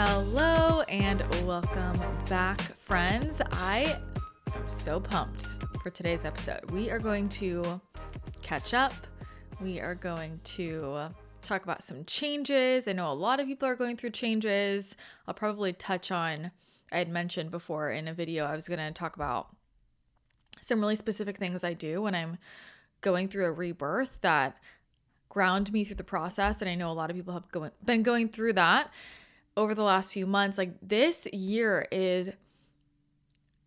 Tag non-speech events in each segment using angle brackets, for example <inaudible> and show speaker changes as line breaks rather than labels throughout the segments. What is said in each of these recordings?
Hello and welcome back, friends. I am so pumped for today's episode. We are going to catch up. We are going to talk about some changes. I know a lot of people are going through changes. I'll probably touch on, I had mentioned before in a video, I was going to talk about some really specific things I do when I'm going through a rebirth that ground me through the process. And I know a lot of people have been going through that over the last few months. Like this year is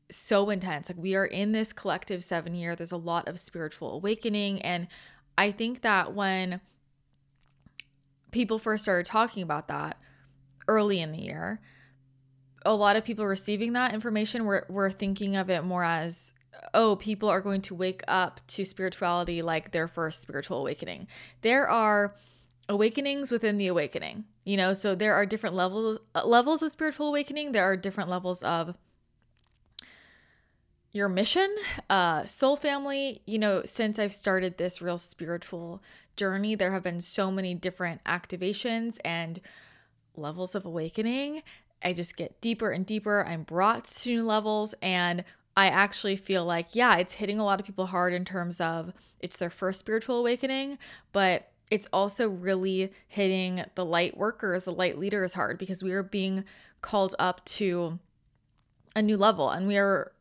so intense. Like we are in this collective seven year, there's a lot of spiritual awakening. And I think that when people first started talking about that early in the year, a lot of people receiving that information were, were thinking of it more as oh, people are going to wake up to spirituality like their first spiritual awakening. There are awakenings within the awakening. You know, so there are different levels uh, levels of spiritual awakening. There are different levels of your mission, uh, soul family. You know, since I've started this real spiritual journey, there have been so many different activations and levels of awakening. I just get deeper and deeper. I'm brought to new levels, and I actually feel like, yeah, it's hitting a lot of people hard in terms of it's their first spiritual awakening, but it's also really hitting the light workers, the light leaders hard because we are being called up to a new level and we are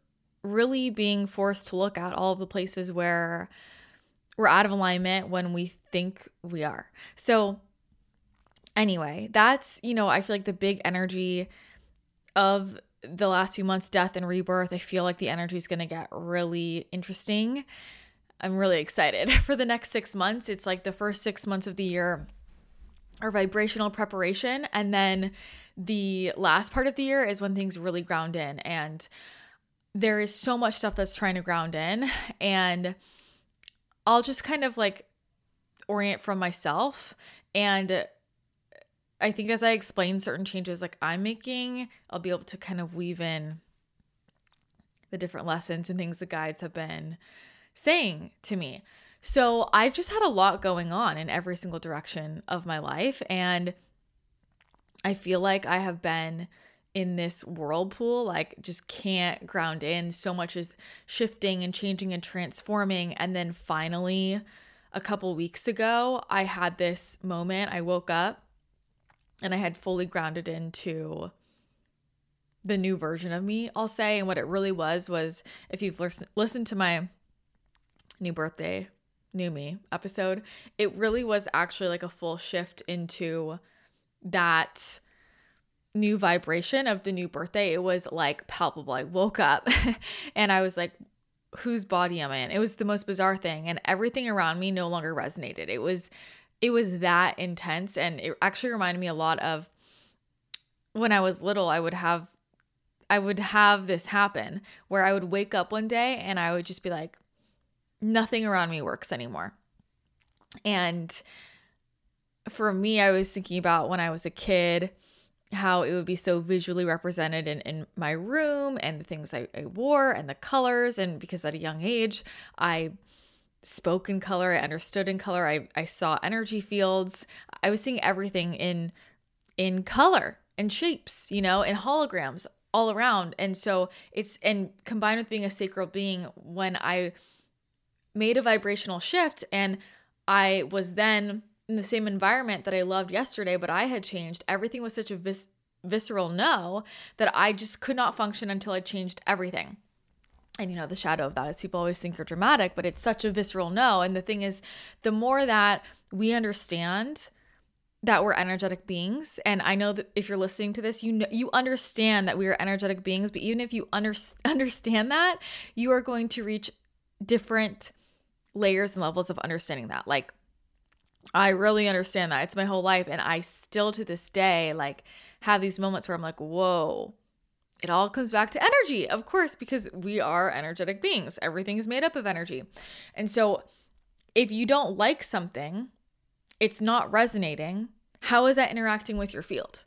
really being forced to look at all of the places where we're out of alignment when we think we are. So, anyway, that's, you know, I feel like the big energy of the last few months, death and rebirth, I feel like the energy is going to get really interesting. I'm really excited <laughs> for the next six months. It's like the first six months of the year are vibrational preparation. And then the last part of the year is when things really ground in. And there is so much stuff that's trying to ground in. And I'll just kind of like orient from myself and I think as I explain certain changes like I'm making, I'll be able to kind of weave in the different lessons and things the guides have been saying to me. So I've just had a lot going on in every single direction of my life. And I feel like I have been in this whirlpool, like just can't ground in. So much is shifting and changing and transforming. And then finally, a couple weeks ago, I had this moment. I woke up and I had fully grounded into the new version of me, I'll say. And what it really was was if you've listened to my new birthday, new me episode, it really was actually like a full shift into that new vibration of the new birthday. It was like palpable. I woke up <laughs> and I was like, whose body am I in? It was the most bizarre thing. And everything around me no longer resonated. It was it was that intense and it actually reminded me a lot of when I was little I would have I would have this happen where I would wake up one day and I would just be like nothing around me works anymore. And for me I was thinking about when I was a kid how it would be so visually represented in, in my room and the things I, I wore and the colors and because at a young age I spoke in color, I understood in color, I, I saw energy fields. I was seeing everything in in color and shapes, you know, and holograms all around. And so it's and combined with being a sacred being, when I made a vibrational shift and I was then in the same environment that I loved yesterday, but I had changed, everything was such a vis- visceral no that I just could not function until I changed everything. And you know the shadow of that is people always think you're dramatic but it's such a visceral no. And the thing is the more that we understand that we're energetic beings and i know that if you're listening to this you know you understand that we are energetic beings but even if you under, <laughs> understand that you are going to reach different layers and levels of understanding that like i really understand that it's my whole life and i still to this day like have these moments where i'm like whoa it all comes back to energy, of course, because we are energetic beings. Everything is made up of energy. And so if you don't like something, it's not resonating, how is that interacting with your field?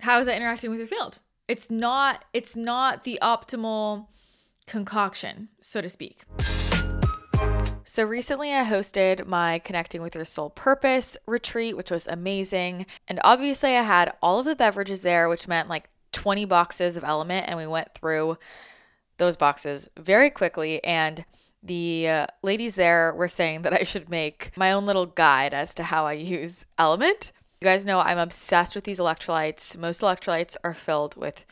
How is that interacting with your field? It's not it's not the optimal concoction, so to speak. So, recently I hosted my Connecting with Your Soul Purpose retreat, which was amazing. And obviously, I had all of the beverages there, which meant like 20 boxes of LMNT, and we went through those boxes very quickly. And the uh, ladies there were saying that I should make my own little guide as to how I use LMNT. You guys know I'm obsessed with these electrolytes. Most electrolytes are filled with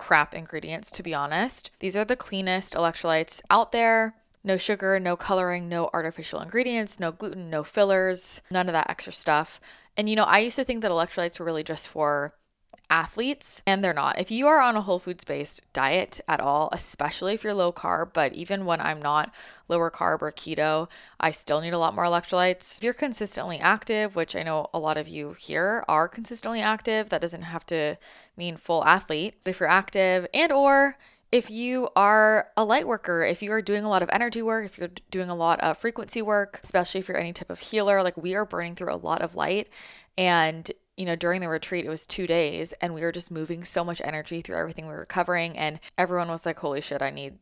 crap ingredients, to be honest. These are the cleanest electrolytes out there. No sugar, no coloring, no artificial ingredients, no gluten, no fillers, none of that extra stuff. And you know, I used to think that electrolytes were really just for athletes, and they're not. If you are on a whole foods based diet at all, especially if you're low carb, but even when I'm not lower carb or keto, I still need a lot more electrolytes. If you're consistently active, which I know a lot of you here are consistently active, that doesn't have to mean full athlete. But if you're active and or if you are a light worker, if you are doing a lot of energy work, if you're doing a lot of frequency work, especially if you're any type of healer, like we are burning through a lot of light and you know, during the retreat, it was two days and we were just moving so much energy through everything we were covering. And everyone was like, holy shit, I need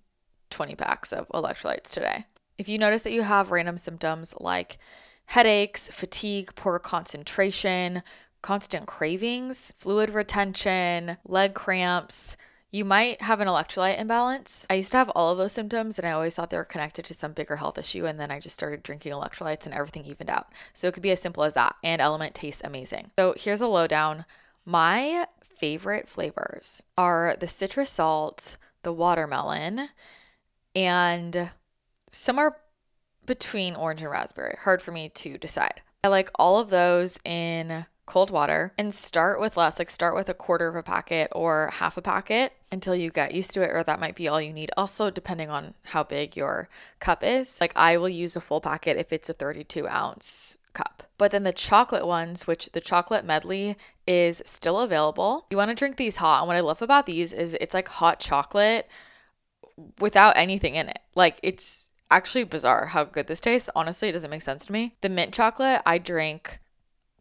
20 packs of electrolytes today. If you notice that you have random symptoms like headaches, fatigue, poor concentration, constant cravings, fluid retention, leg cramps, you might have an electrolyte imbalance. I used to have all of those symptoms and I always thought they were connected to some bigger health issue. And then I just started drinking electrolytes and everything evened out. So it could be as simple as that. And LMNT tastes amazing. So here's a lowdown. My favorite flavors are the citrus salt, the watermelon, and somewhere between orange and raspberry. Hard for me to decide. I like all of those in cold water and start with less, like start with a quarter of a packet or half a packet until you get used to it, or that might be all you need. Also, depending on how big your cup is, like I will use a full packet if it's a 32 ounce cup. But then the chocolate ones, which the chocolate medley is still available. You want to drink these hot. And what I love about these is it's like hot chocolate without anything in it. Like it's actually bizarre how good this tastes. Honestly, it doesn't make sense to me. The mint chocolate I drink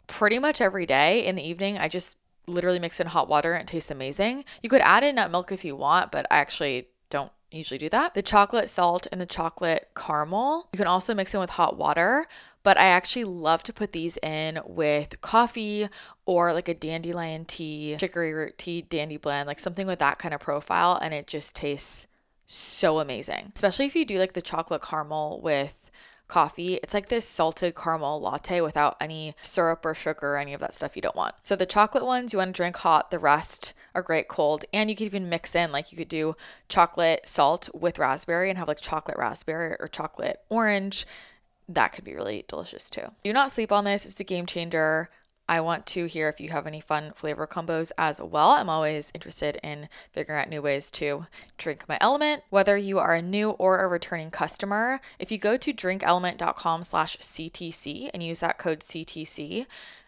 pretty much every day in the evening. I just literally mix in hot water and it tastes amazing. You could add in nut milk if you want, but I actually don't usually do that. The chocolate salt and the chocolate caramel, you can also mix in with hot water, but I actually love to put these in with coffee or like a dandelion tea, chicory root tea, dandy blend, like something with that kind of profile and it just tastes so amazing. Especially if you do like the chocolate caramel with coffee. It's like this salted caramel latte without any syrup or sugar or any of that stuff you don't want. So the chocolate ones you want to drink hot, the rest are great cold. And you could even mix in, like you could do chocolate salt with raspberry and have like chocolate raspberry or chocolate orange. That could be really delicious too. Do not sleep on this. It's a game changer. I want to hear if you have any fun flavor combos as well. I'm always interested in figuring out new ways to drink my LMNT. Whether you are a new or a returning customer, if you go to drinklmnt.com/ctc and use that code CTC,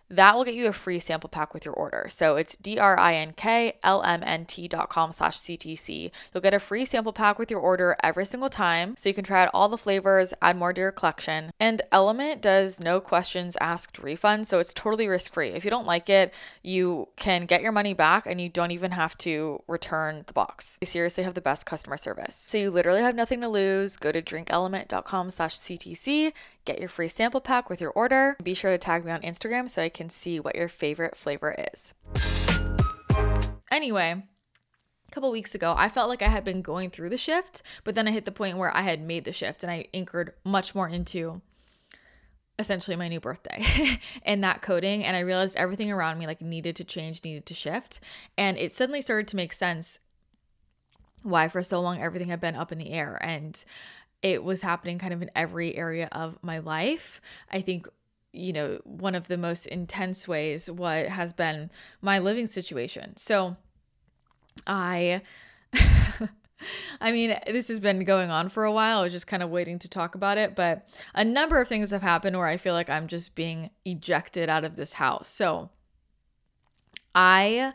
that will get you a free sample pack with your order. So it's D-R-I-N-K-L-M-N-T dot com slash CTC. You'll get a free sample pack with your order every single time. So you can try out all the flavors, add more to your collection. And LMNT does no questions asked refund. So it's totally risk-free. If you don't like it, you can get your money back and you don't even have to return the box. They seriously have the best customer service. So you literally have nothing to lose. Go to drinklmnt.com slash CTC. Get your free sample pack with your order. Be sure to tag me on Instagram so I can see what your favorite flavor is. Anyway, a couple weeks ago, I felt like I had been going through the shift, but then I hit the point where I had made the shift and I anchored much more into essentially my new birthday <laughs> and that coding and I realized everything around me like needed to change, needed to shift, and it suddenly started to make sense why for so long everything had been up in the air and it was happening kind of in every area of my life. I think you know, one of the most intense ways what has been my living situation. So I <laughs> I mean, this has been going on for a while. I was just kind of waiting to talk about it, but a number of things have happened where I feel like I'm just being ejected out of this house. So I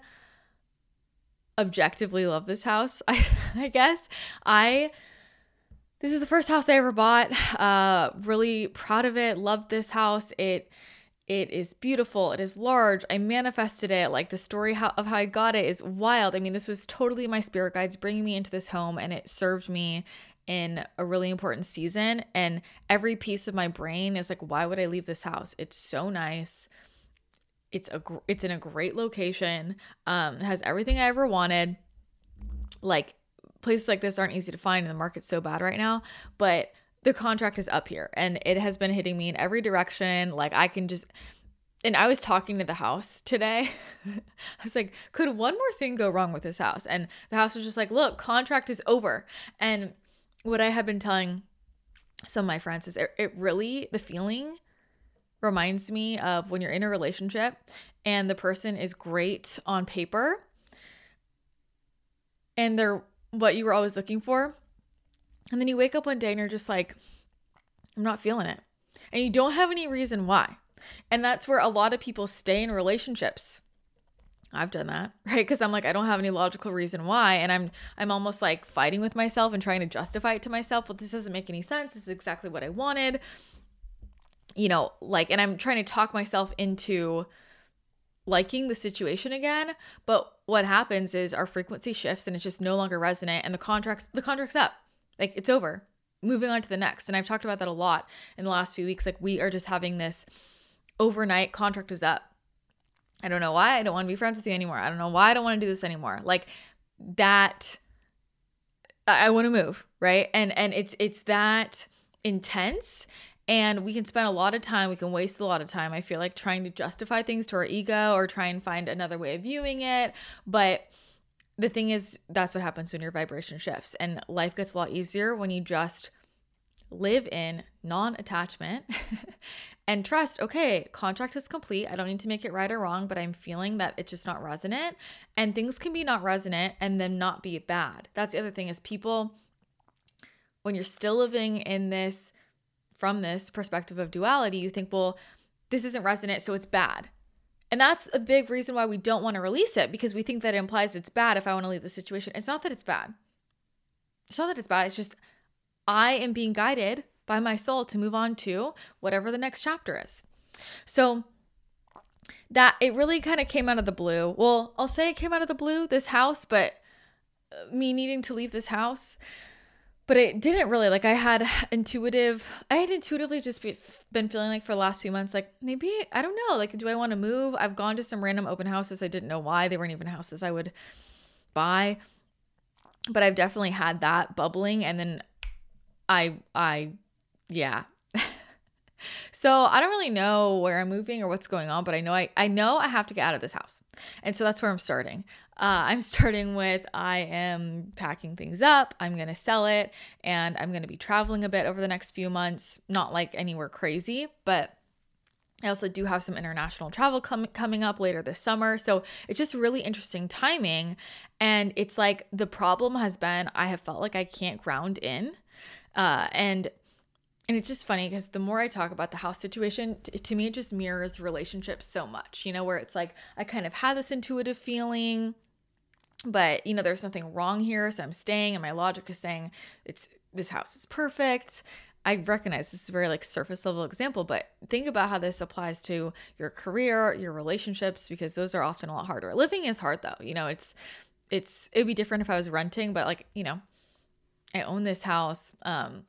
objectively love this house, I, <laughs> I guess. I this is the first house I ever bought. <sighs> Uh, really proud of it. Loved this house. It it is beautiful. It is large. I manifested it. Like the story how, of how I got it is wild. I mean, this was totally my spirit guides bringing me into this home, and it served me in a really important season. And every piece of my brain is like, why would I leave this house? It's so nice. It's a it's in a great location. Um, has everything I ever wanted. Like places like this aren't easy to find, and the market's so bad right now. But the contract is up here, and it has been hitting me in every direction. Like I can just and I was talking to the house today. <laughs> I was like, could one more thing go wrong with this house? And the house was just like, look, contract is over. And what I have been telling some of my friends is it, it really, the feeling reminds me of when you're in a relationship and the person is great on paper and they're what you were always looking for. And then you wake up one day and you're just like, I'm not feeling it. And you don't have any reason why. And that's where a lot of people stay in relationships. I've done that, <laughs> right? Because I'm like, I don't have any logical reason why. And I'm I'm almost like fighting with myself and trying to justify it to myself. Well, this doesn't make any sense. This is exactly what I wanted. You know, like, and I'm trying to talk myself into liking the situation again. But what happens is our frequency shifts and it's just no longer resonant and the contract's the contract's up. Like it's over. Moving on to the next. And I've talked about that a lot in the last few weeks. Like we are just having this overnight contract is up. I don't know why I don't want to be friends with you anymore. I don't know why I don't want to do this anymore. Like that I, I want to move, right? And and it's it's that intense and we can spend a lot of time we can waste a lot of time i feel like trying to justify things to our ego or try and find another way of viewing it. But the thing is that's what happens when your vibration shifts. And life gets a lot easier when you just live in non-attachment <laughs> and trust okay contract is complete. I don't need to make it right or wrong but i'm feeling that it's just not resonant. And things can be not resonant and then not be bad. That's the other thing is people when you're still living in this from this perspective of duality you think well this isn't resonant so it's bad and that's a big reason why we don't want to release it because we think that it implies it's bad if i want to leave the situation it's not that it's bad it's not that it's bad it's just i am being guided by my soul to move on to whatever the next chapter is. So that it really kind of came out of the blue. Well, I'll say it came out of the blue, this house, but uh, me needing to leave this house. But it didn't really like I had <sighs> intuitive I had intuitively just be, been feeling like for the last few months like maybe I don't know like do I want to move? I've gone to some random open houses I didn't know why they weren't even houses I would buy. But I've definitely had that bubbling and then I I yeah. <laughs> so I don't really know where I'm moving or what's going on, but I know I, I know I have to get out of this house. And so that's where I'm starting. Uh, I'm starting with I am packing things up, I'm going to sell it, and I'm going to be traveling a bit over the next few months. Not like anywhere crazy, but I also do have some international travel com- coming up later this summer. So it's just really interesting timing. And it's like the problem has been I have felt like I can't ground in. Uh, and and it's just funny because the more I talk about the house situation, t- to me, it just mirrors relationships so much, you know, where it's like I kind of had this intuitive feeling, but, you know, there's nothing wrong here. So I'm staying, and my logic is saying it's this house is perfect. I recognize this is very like surface level example, but think about how this applies to your career, your relationships, because those are often a lot harder. Living is hard though. You know, it's it's it'd be different if I was renting, but like, you know, I own this house. Um,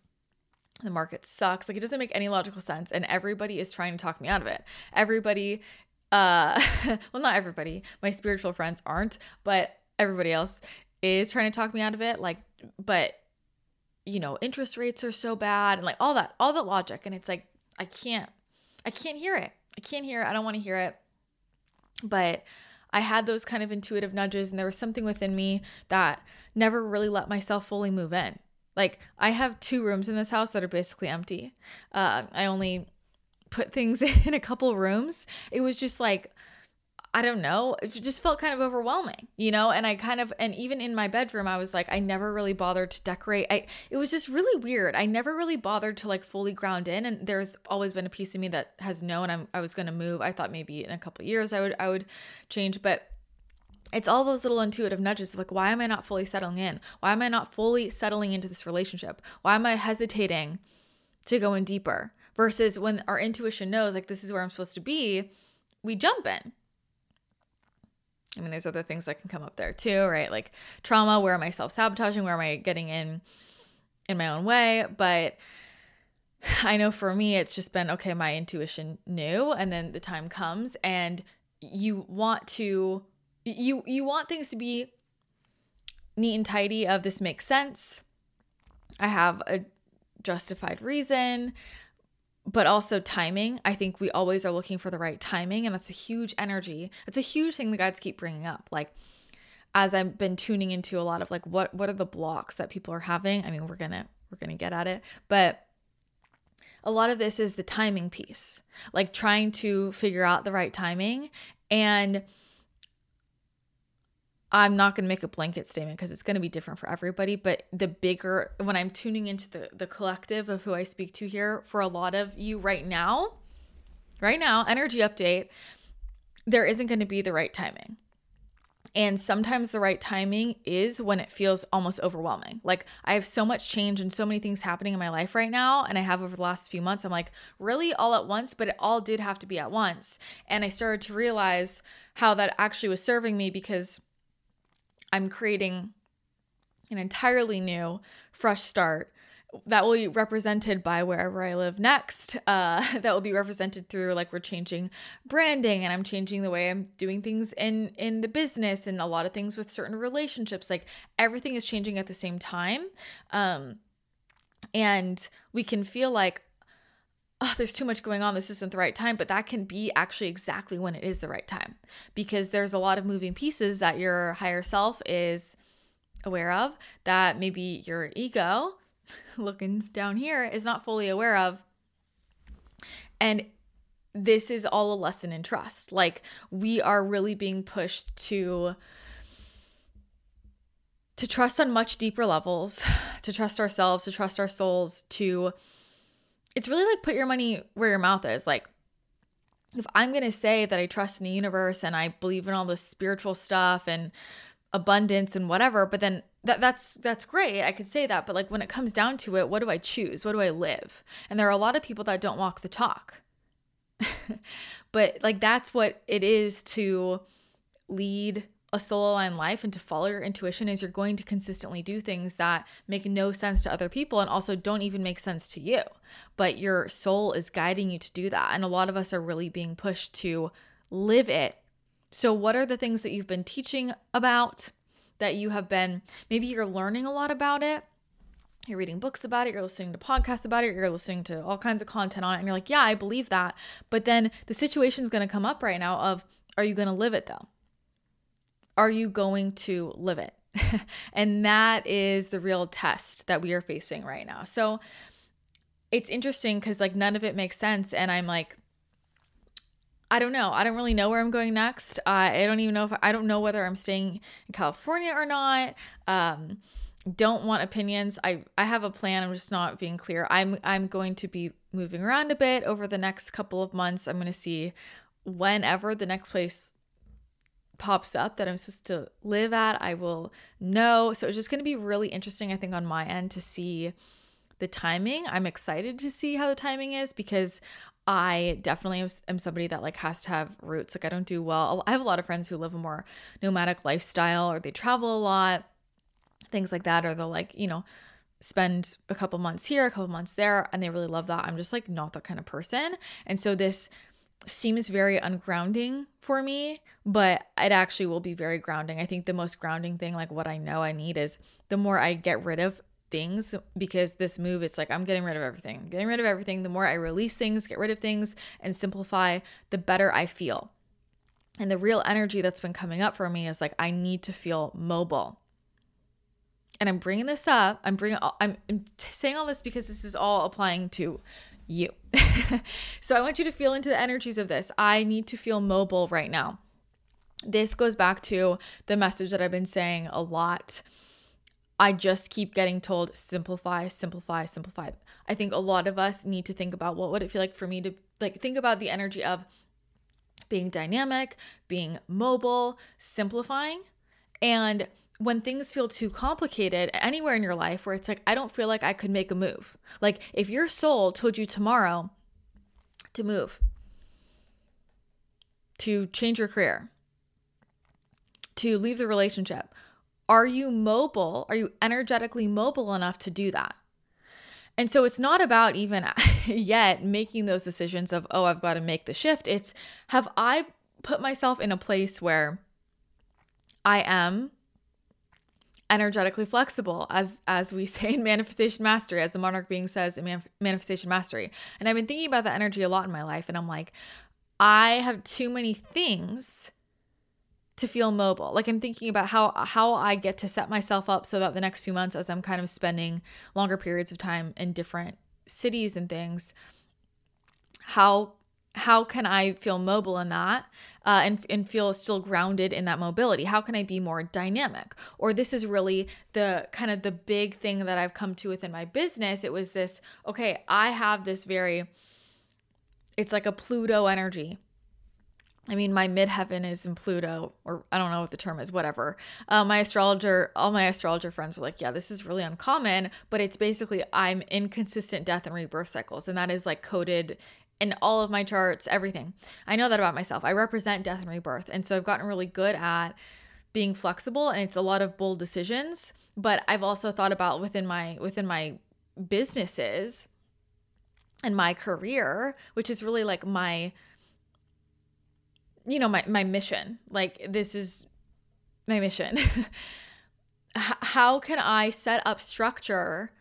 the market sucks. Like it doesn't make any logical sense. And everybody is trying to talk me out of it. Everybody, uh, <laughs> well, not everybody, my spiritual friends aren't, but everybody else is trying to talk me out of it. Like, but you know, interest rates are so bad and like all that, all that logic. And it's like, I can't, I can't hear it. I can't hear it. I don't want to hear it. But I had those kind of intuitive nudges, and there was something within me that never really let myself fully move in. Like I have two rooms in this house that are basically empty. Uh, I only put things <laughs> in a couple rooms. It was just like I don't know, it just felt kind of overwhelming, you know? And I kind of and even in my bedroom I was like I never really bothered to decorate. I it was just really weird. I never really bothered to like fully ground in and there's always been a piece of me that has known I'm I was going to move. I thought maybe in a couple years I would I would change, but it's all those little intuitive nudges like why am i not fully settling in why am i not fully settling into this relationship why am i hesitating to go in deeper versus when our intuition knows like this is where i'm supposed to be we jump in i mean there's other things that can come up there too right? Like trauma where am i self-sabotaging? Where am i getting in in my own way, but <sighs> I know for me, it's just been okay, my intuition knew, and then the time comes, and you want to you you want things to be neat and tidy of this makes sense. I have a justified reason but also timing. I think we always are looking for the right timing and that's a huge energy. It's a huge thing the guides keep bringing up. Like as i've been tuning into a lot of like what what are the blocks that people are having? I mean we're gonna we're gonna get at it. But a lot of this is the timing piece like trying to figure out the right timing. And I'm not going to make a blanket statement because it's going to be different for everybody, but the bigger when I'm tuning into the the collective of who I speak to here for a lot of you right now, right now, energy update, there isn't going to be the right timing. And sometimes the right timing is when it feels almost overwhelming. Like I have so much change and so many things happening in my life right now. And I have over the last few months. I'm like, really all at once, but it all did have to be at once. And I started to realize how that actually was serving me because I'm creating an entirely new, fresh start that will be represented by wherever I live next. Uh, <laughs> that will be represented through like we're changing branding and I'm changing the way I'm doing things in in the business and a lot of things with certain relationships. Like everything is changing at the same time. Um, and we can feel like oh, there's too much going on. This isn't the right time. But that can be actually exactly when it is the right time because there's a lot of moving pieces that your higher self is aware of that maybe your ego, <laughs> looking down here, is not fully aware of. And this is all a lesson in trust. Like we are really being pushed to to trust on much deeper levels, <sighs> to trust ourselves, to trust our souls, to it's really like put your money where your mouth is. Like, if I'm going to say that I trust in the universe and I believe in all this spiritual stuff and abundance and whatever, but then that that's that's great. I could say that, but like when it comes down to it, what do I choose? What do I live? And there are a lot of people that don't walk the talk. <laughs> but like that's what it is to lead a soul aligned life and to follow your intuition is you're going to consistently do things that make no sense to other people and also don't even make sense to you. But your soul is guiding you to do that. And a lot of us are really being pushed to live it. So, what are the things that you've been teaching about that you have been, maybe you're learning a lot about it? You're reading books about it, you're listening to podcasts about it, you're listening to all kinds of content on it, and you're like, yeah, I believe that. But then the situation is going to come up right now of, are you going to live it though? Are you going to live it? <laughs> and that is the real test that we are facing right now. So it's interesting because like none of it makes sense. And I'm like, I don't know. I don't really know where I'm going next. I don't even know if I don't know whether I'm staying in California or not. Um, don't want opinions. I I have a plan. I'm just not being clear. I'm I'm going to be moving around a bit over the next couple of months. I'm going to see whenever the next place pops up that I'm supposed to live at, I will know. So it's just going to be really interesting, I think, on my end to see the timing. I'm excited to see how the timing is because I definitely am somebody that like has to have roots. Like I don't do well. I have a lot of friends who live a more nomadic lifestyle or they travel a lot, things like that, or they'll like, you know, spend a couple months here, a couple months there, and they really love that. I'm just like not that kind of person. And so this seems very ungrounding for me, but it actually will be very grounding. I think the most grounding thing, like what I know I need, is the more I get rid of things because this move it's like I'm getting rid of everything. getting rid of everything. The more I release things, get rid of things and simplify, the better I feel. And the real energy that's been coming up for me is like I need to feel mobile. And I'm bringing this up. I'm bringing I'm saying all this because this is all applying to you. <laughs> so I want you to feel into the energies of this. I need to feel mobile right now. This goes back to the message that I've been saying a lot. I just keep getting told simplify, simplify, simplify. I think a lot of us need to think about what would it feel like for me to like think about the energy of being dynamic, being mobile, simplifying. And when things feel too complicated anywhere in your life where it's like, I don't feel like I could make a move. Like if your soul told you tomorrow to move, to change your career, to leave the relationship, are you mobile? Are you energetically mobile enough to do that? And so it's not about even <laughs> yet making those decisions of, oh, I've got to make the shift. It's have I put myself in a place where I am energetically flexible as as we <laughs> say in manifestation mastery as the monarch being says in manifestation mastery and i've been thinking about that energy a lot in my life and i'm like i have too many things to feel mobile. Like I'm thinking about how how I get to set myself up so that the next few months as I'm kind of spending longer periods of time in different cities and things how how can I feel mobile in that uh, and, and feel still grounded in that mobility? How can I be more dynamic? Or this is really the kind of the big thing that I've come to within my business. It was this, okay, I have this very, it's like a Pluto energy. I mean, my midheaven is in Pluto, or I don't know what the term is, whatever. Uh, my astrologer, all my astrologer friends were like, yeah, this is really uncommon, but it's basically I'm inconsistent death and rebirth cycles. And that is like coded in all of my charts, everything. I know that about myself. I represent death and rebirth. And so I've gotten really good at being flexible and it's a lot of bold decisions, but I've also thought about within my within my businesses and my career, which is really like my you know my my mission like this is my mission <laughs> how can i set up structure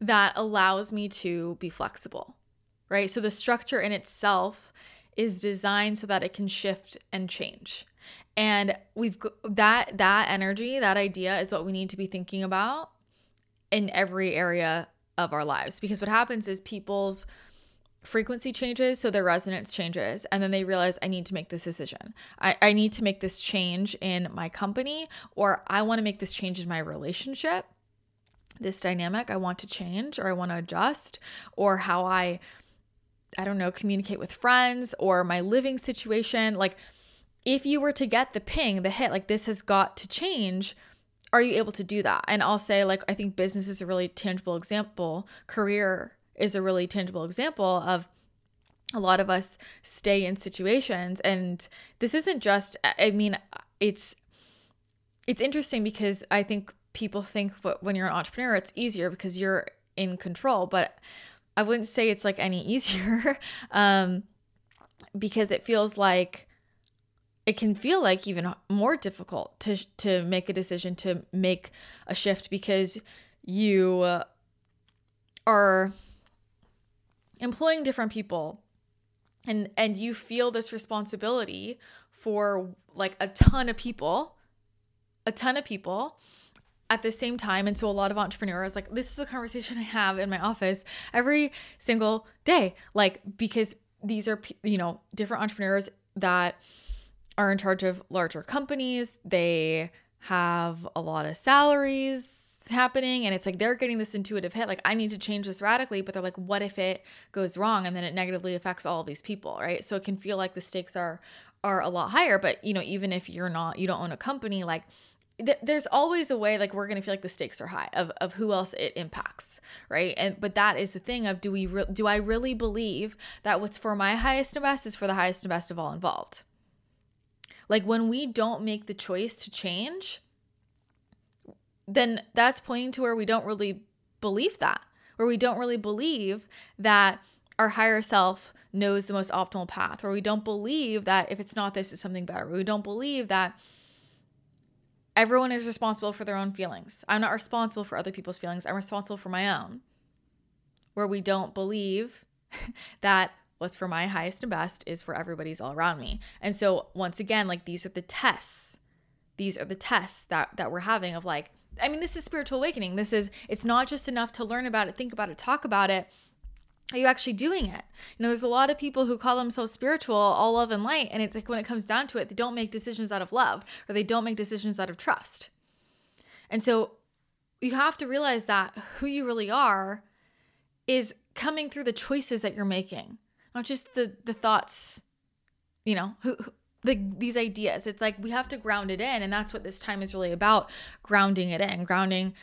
that allows me to be flexible right so the structure in itself is designed so that it can shift and change and we've that that energy that idea is what we need to be thinking about in every area of our lives because what happens is people's frequency changes, so their resonance changes, and then they realize I need to make this decision. I, I need to make this change in my company, or I want to make this change in my relationship. This dynamic I want to change, or I want to adjust, or how I, I don't know, communicate with friends, or my living situation. Like, if you were to get the ping, the hit, like this has got to change, are you able to do that? And I'll say, like, I think business is a really tangible example, career is a really tangible example of a lot of us stay in situations and this isn't just i mean it's it's interesting because i think people think when you're an entrepreneur it's easier because you're in control but i wouldn't say it's like any <laughs> easier um because it feels like it can feel like even more difficult to to make a decision to make a shift because you are employing different people and and you feel this responsibility for like a ton of people a ton of people at the same time and so a lot of entrepreneurs like this is a conversation <laughs> i have in my office every single day like because these are you know different entrepreneurs that are in charge of larger companies. They have a lot of salaries happening and it's like they're getting this intuitive hit like i need to change this radically but they're like what if it goes wrong? And then it negatively affects all these people right? So it can feel like the stakes are are a lot higher. But you know even if you're not you don't own a company like th- there's always a way like we're going to feel like the stakes are high of, of who else it impacts right and but that is the thing of do we re- do i really believe that what's for my highest and best is for the highest and best of all involved like when we don't make the choice to change then that's pointing to where we don't really believe that, where we don't really believe that our higher self knows the most optimal path, where we don't believe that if it's not this, it's something better. We don't believe that everyone is responsible for their own feelings. I'm not responsible for other people's feelings, I'm responsible for my own. Where we don't believe <laughs> that what's for my highest and best is for everybody's all around me. And so once again, like these are the tests. These are the tests that that we're having of like I mean, this is spiritual awakening. This is, it's not just enough to learn about it, think about it, talk about it. Are you actually doing it? You know, there's a lot of people who call themselves spiritual, all love and light. And it's like when it comes down to it, they don't make decisions out of love or they don't make decisions out of trust. And so you have to realize that who you really are is coming through the choices that you're making, not just the the thoughts, you know, who, who the, these ideas. It's like we have to ground it in. And that's what this time is really about grounding it in, grounding.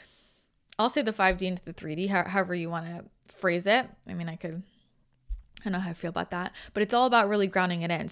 I'll say the 5D into the 3D, however you want to phrase it. I mean, I could, I don't know how I feel about that, but it's all about really grounding it in.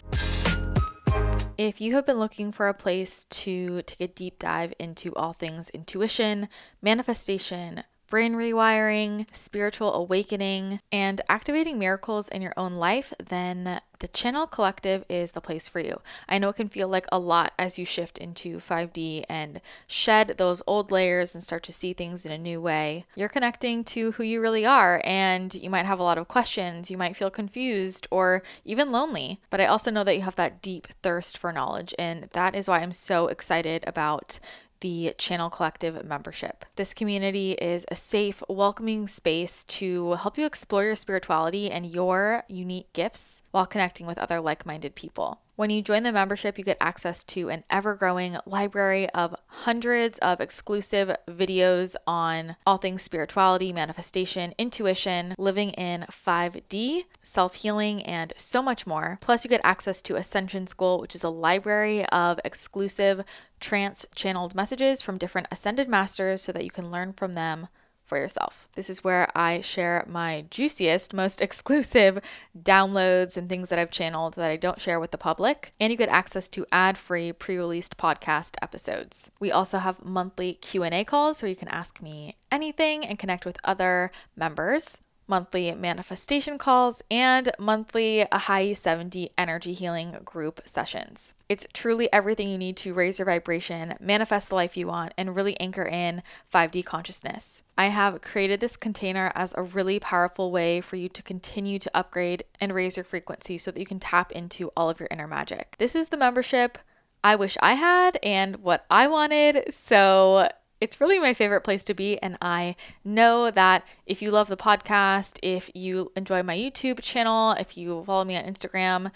If you have been looking for a place to take a deep dive into all things intuition, manifestation, brain rewiring, spiritual awakening, and activating miracles in your own life, then the Channel Collective is the place for you. I know it can feel like a lot as you shift into 5D and shed those old layers and start to see things in a new way. You're connecting to who you really are, and you might have a lot of questions. You might feel confused or even lonely. But I also know that you have that deep thirst for knowledge, and that is why I'm so excited about the Channel Collective membership. This community is a safe, welcoming space to help you explore your spirituality and your unique gifts while connecting with other like minded people. When you join the membership, you get access to an ever growing library of hundreds of exclusive videos on all things spirituality, manifestation, intuition, living in 5D, self healing, and so much more. Plus, you get access to Ascension School, which is a library of exclusive trance channeled messages from different ascended masters so that you can learn from them for yourself. This is where I share my juiciest, most <laughs> exclusive downloads and things that I've channeled that I don't share with the public, and you get access to ad-free pre-released podcast episodes. We also have monthly Q&A calls where you can ask me anything and connect with other members monthly manifestation calls, and monthly Ahai 70 energy healing group sessions. It's truly everything you need to raise your vibration, manifest the life you want, and really anchor in 5D consciousness. I have created this container as a really powerful way for you to continue to upgrade and raise your frequency so that you can tap into all of your inner magic. This is the membership I wish I had and what I wanted. So it's really my favorite place to be. And I know that if you love the podcast, if you enjoy my YouTube channel, if you follow me on Instagram,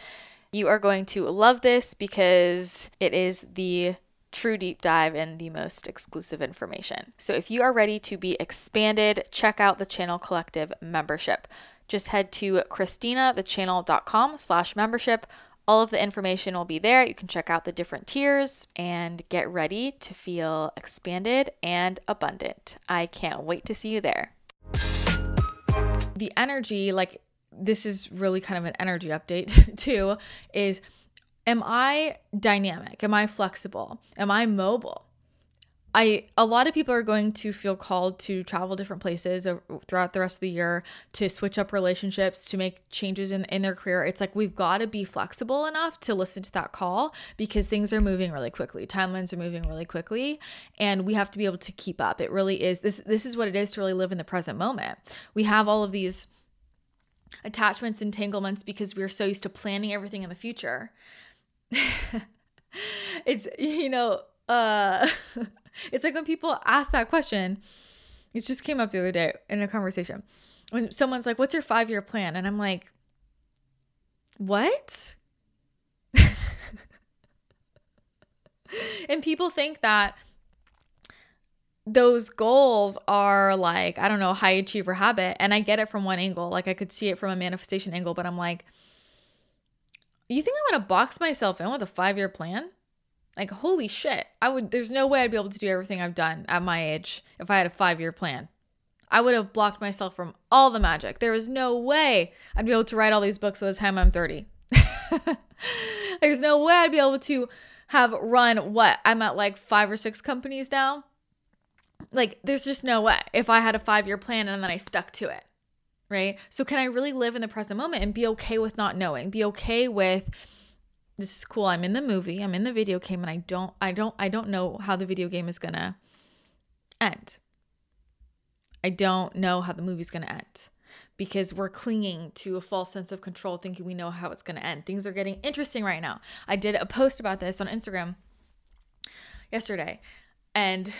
you are going to love this because it is the true deep dive and the most exclusive information. So if you are ready to be expanded, check out the Channel Collective membership. Just head to christinathechannel.com slash membership all of the information will be there. You can check out the different tiers and get ready to feel expanded and abundant. I can't wait to see you there. The energy, like, this is really kind of an energy update <laughs> too, is am I dynamic? Am I flexible? Am I mobile? I a lot of people are going to feel called to travel different places throughout the rest of the year to switch up relationships to make changes in, in their career. It's like we've got to be flexible enough to listen to that call because things are moving really quickly. Timelines are moving really quickly and we have to be able to keep up. It really is this this is what it is to really live in the present moment. We have all of these attachments entanglements because we're so used to planning everything in the future. <laughs> It's you know uh <laughs> <laughs> It's like when people ask that question, it just came up the other day in a conversation. When someone's like, What's your five year plan? And I'm like, What? <laughs> and people think that those goals are like, I don't know, high achiever habit. And I get it from one angle. Like I could see it from a manifestation angle, but I'm like, you think I'm gonna box myself in with a five year plan? Like, holy shit. I would, there's no way I'd be able to do everything I've done at my age if I had a five year plan. I would have blocked myself from all the magic. There is no way I'd be able to write all these books by the time I'm 30. <laughs> There's no way I'd be able to have run what? I'm at like five or six companies now. Like, there's just no way if I had a five year plan and then I stuck to it. Right. So, can I really live in the present moment and be okay with not knowing? Be okay with, this is cool. I'm in the movie, I'm in the video game and I don't I don't I don't know how the video game is going to end. I don't know how the movie's going to end because we're clinging to a false sense of control thinking we know how it's going to end. Things are getting interesting right now. I did a post about this on Instagram yesterday and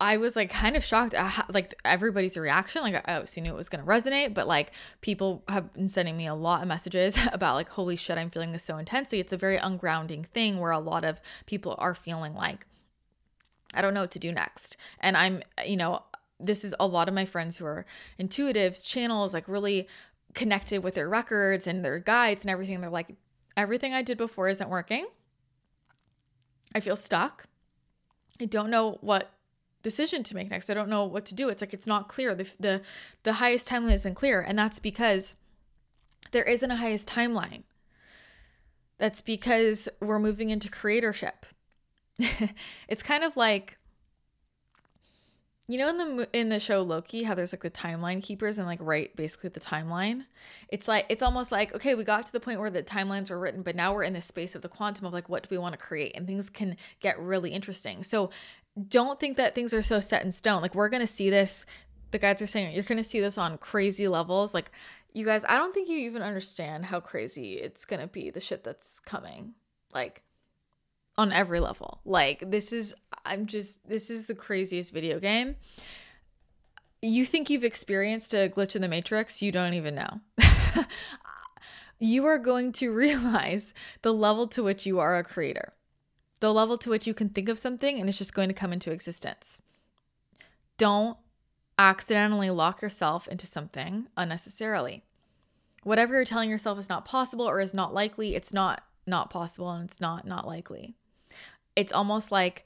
I was like kind of shocked at how, like everybody's reaction. Like I obviously knew it was to resonate, but like people have been sending me a lot of messages <laughs> about like, holy shit, I'm feeling this so intensely. It's a very ungrounding thing where a lot of people are feeling like, I don't know what to do next. And I'm, you know, this is a lot of my friends who are intuitives, channels, like really connected with their records and their guides and everything. They're like, everything I did before isn't working. I feel stuck. I don't know what decision to make next. I don't know what to do. It's like it's not clear. The the the highest timeline isn't clear, and that's because there isn't a highest timeline. That's because we're moving into creatorship. <laughs> it's kind of like you know in the in the show Loki how there's like the timeline keepers and like write basically the timeline. It's like it's almost like okay, we got to the point where the timelines were written, but now we're in the space of the quantum of like what do we want to create and things can get really interesting. So don't think that things are so set in stone. Like we're going to see this the guides are saying you're going to see this on crazy levels. Like you guys, I don't think you even understand how crazy it's going to be the shit that's coming. Like on every level. Like this is I'm just this is the craziest video game. You think you've experienced a glitch in the matrix, you don't even know. <laughs> you are going to <laughs> realize the level to which you are a creator. The level to which you can think of something and it's just going to come into existence. Don't accidentally lock yourself into something unnecessarily. Whatever you're telling yourself is not possible or is not likely, it's not not possible and it's not not likely it's almost like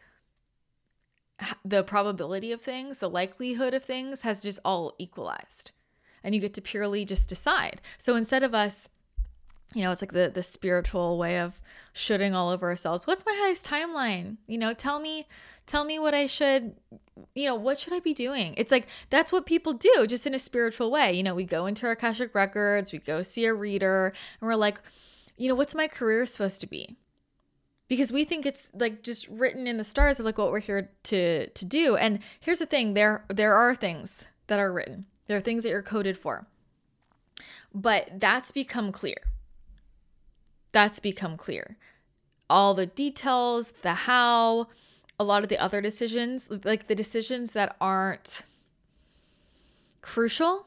the probability of things, the likelihood of things has just all equalized. And you get to purely just decide. So instead of us, you know, it's like the the spiritual way of shooting all over ourselves. What's my highest timeline? You know, tell me tell me what I should you know, what should I be doing? It's like that's what people do just in a spiritual way. You know, we go into our Akashic records, we go see a reader, and we're like, you know, what's my career supposed to be? because we think it's like just written in the stars of like what we're here to to do. And here's the thing, there there are things that are written. There are things that you're coded for. But that's become clear. That's become clear. All the details, the how, a lot of the other decisions, like the decisions that aren't crucial,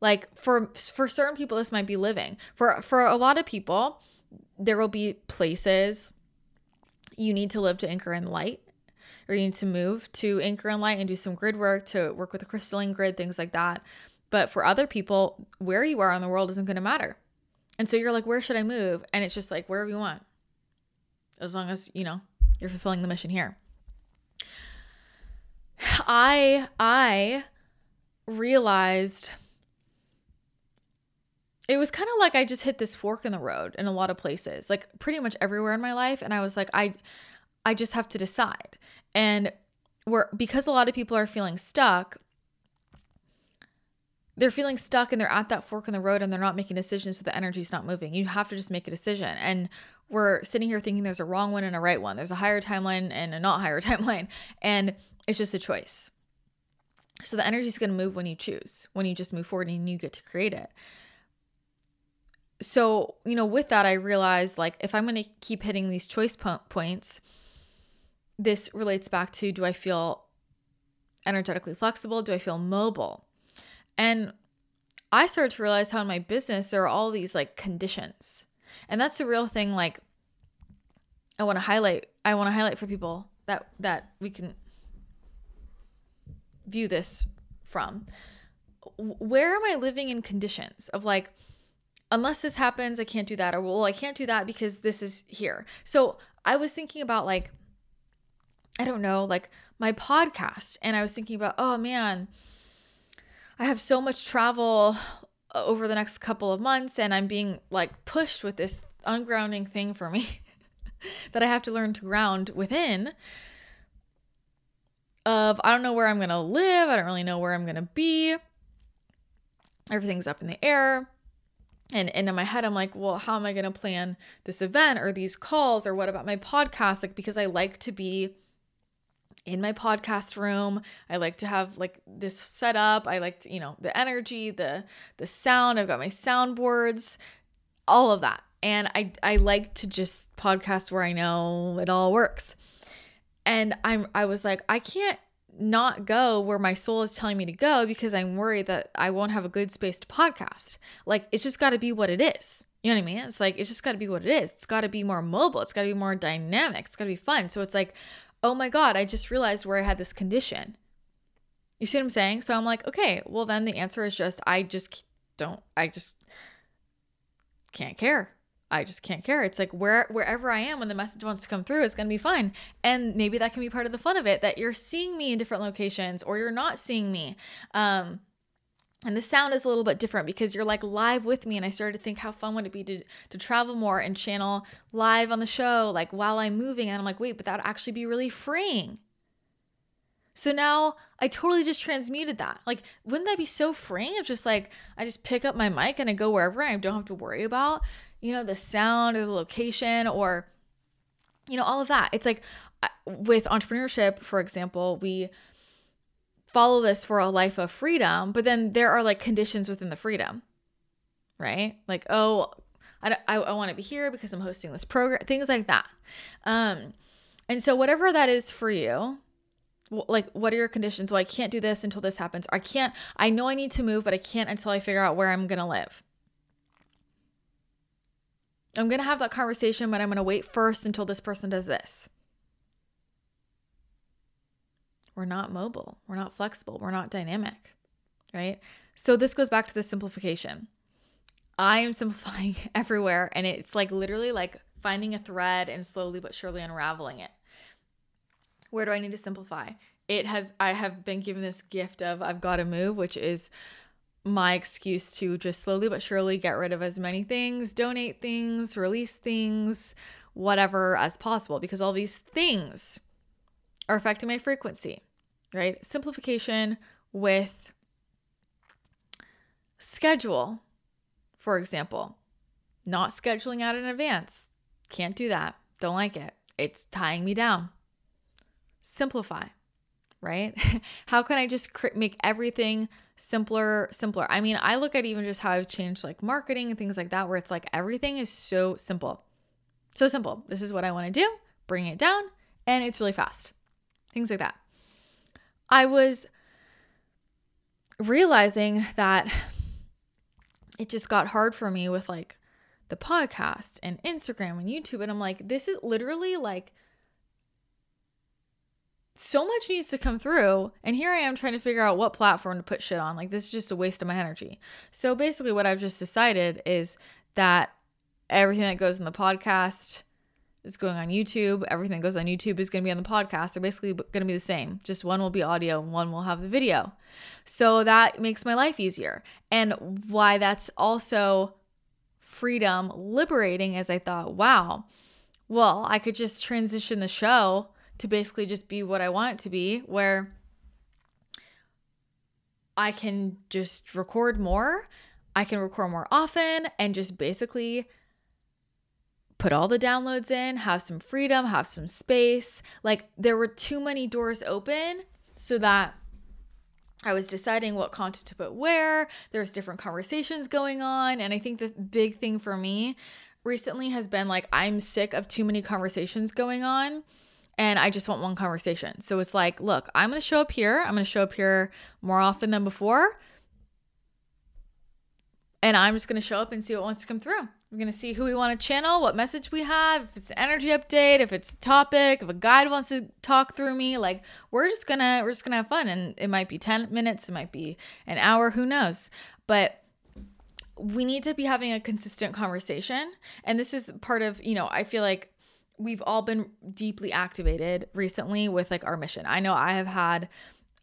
like for for certain people this might be living. For for a lot of people, there will be places you need to live to anchor in light or you need to move to anchor in light and do some grid work to work with a crystalline grid, things like that. But for other people, where you are in the world isn't going to matter. And so you're like, where should I move? And it's just like, wherever you want, as long as, you know, you're fulfilling the mission here. I, I realized it was kind of like I just hit this fork in the road in a lot of places, like pretty much everywhere in my life. And I was like, I, I just have to decide. And we're because a lot of people are feeling stuck, they're feeling stuck and they're at that fork in the road and they're not making decisions, so the energy's not moving. You have to just make a decision. And we're sitting here thinking there's a wrong one and a right one. There's a higher timeline and a not higher <laughs> timeline. And it's just a choice. So the energy is going to move when you choose, when you just move forward and you get to create it so you know with that i realized like if i'm going to keep hitting these choice po- points this relates back to do i feel energetically flexible do i feel mobile and i started to realize how in my business there are all these like conditions and that's the real thing like i want to highlight i want to highlight for people that that we can view this from where am i living in conditions of like unless this happens, I can't do that. Or, well, I can't do that because this is here. So I was thinking about like, I don't know, like my podcast. And I was thinking about, oh man, I have so much travel uh, over the next couple of months and I'm being like pushed with this ungrounding thing for me <laughs> that I have to learn to ground within of I don't know where I'm going to live, I don't really know where I'm going to be. Everything's up in the air and, and in my head i'm like well how am i going to plan this event or these calls or what about my podcast like because i like to be in my podcast room i like to have like this set up i like to you know the energy the the sound i've got my soundboards all of that and i i like to just podcast where i know it all works and i'm i was like i can't not go where my soul is telling me to go because I'm worried that I won't have a good space to podcast. Like it's just got to be what it is. You know what I mean? It's like it's just got to be what it is. It's got to be more mobile. It's got to be more dynamic. It's got to be fun. So it's like, "Oh my god, I just realized where I had this condition." You see what I'm saying? So I'm like, "Okay, well then the answer is just I just don't I just can't care. I just can't care. It's like where wherever I am when the message wants to come through, it's gonna be fine. And maybe that can be part of the fun of it that you're seeing me in different locations or you're not seeing me. Um, and the sound is a little bit different because you're like live with me. And I started to think how fun would it be to to travel more and channel live on the show, like while I'm moving. And I'm like, wait, but that'd actually be really freeing. So now I totally just transmuted that. Like, wouldn't that be so freeing if just like I just pick up my mic and I go wherever I don't have to worry about, you know, the sound or the location or, you know, all of that. It's like with entrepreneurship, for example, we follow this for a life of freedom, but then there are like conditions within the freedom, right? Like, oh, I, I, I want to be here because I'm hosting this program, things like that. Um, and so, whatever that is for you, like, what are your conditions? Well, I can't do this until this happens. I can't, I know I need to move, but I can't until I figure out where I'm going to live. I'm going to have that conversation, but I'm going to wait first until this person does this. We're not mobile. We're not flexible. We're not dynamic, right? So this goes back to the simplification. I am <laughs> simplifying everywhere, and it's like literally like finding a thread and slowly but surely unraveling it. Where do I need to simplify? It has, I have been given this gift of I've got to move, which is my excuse to just slowly but surely get rid of as many things, donate things, release things, whatever as possible, because all these things are affecting my frequency, right? Simplification with schedule, for example, not scheduling out in advance. Can't do that. Don't like it. It's tying me down. Simplify, right? <laughs> How can I just cr- make everything simpler, simpler? I mean, I look at even just how I've changed like marketing and things like that, where it's like everything is so simple. So simple. This is what I want to do, bring it down, and it's really fast things like that. I was realizing that it just got hard for me with like the podcast and Instagram and YouTube. And I'm like, this is literally like so much needs to come through. And here I am trying to figure out what platform to put shit on. Like, this is just a waste of my energy. So basically, what I've just decided is that everything that goes in the podcast is going on YouTube. Everything goes on YouTube is going to be on the podcast. They're basically going to be the same. Just one will be audio and one will have the video. So that makes my life easier. And why that's also freedom liberating is I thought, wow, well, I could just transition the show to basically just be what I want it to be, where I can just record more. I can record more often and just basically put all the downloads in, have some freedom, have some space. Like there were too many doors open so that I was deciding what content to put where. There's different conversations going on. And I think the big thing for me recently has been like, I'm sick of too many conversations going on. And I just want one conversation. So it's like, look, I'm going to show up here. I'm going to show up here more often than before. And I'm just going to show up and see what wants to come through. We're going to see who we want to channel, what message we have, if it's an energy update, if it's a topic, if a guide wants to talk through me, like we're just going to we're just going to have fun and it might be 10 minutes, it might be an hour, who knows. But we need to be having a consistent conversation and this is part of, you know, I feel like we've all been deeply activated recently with like our mission. I know I have had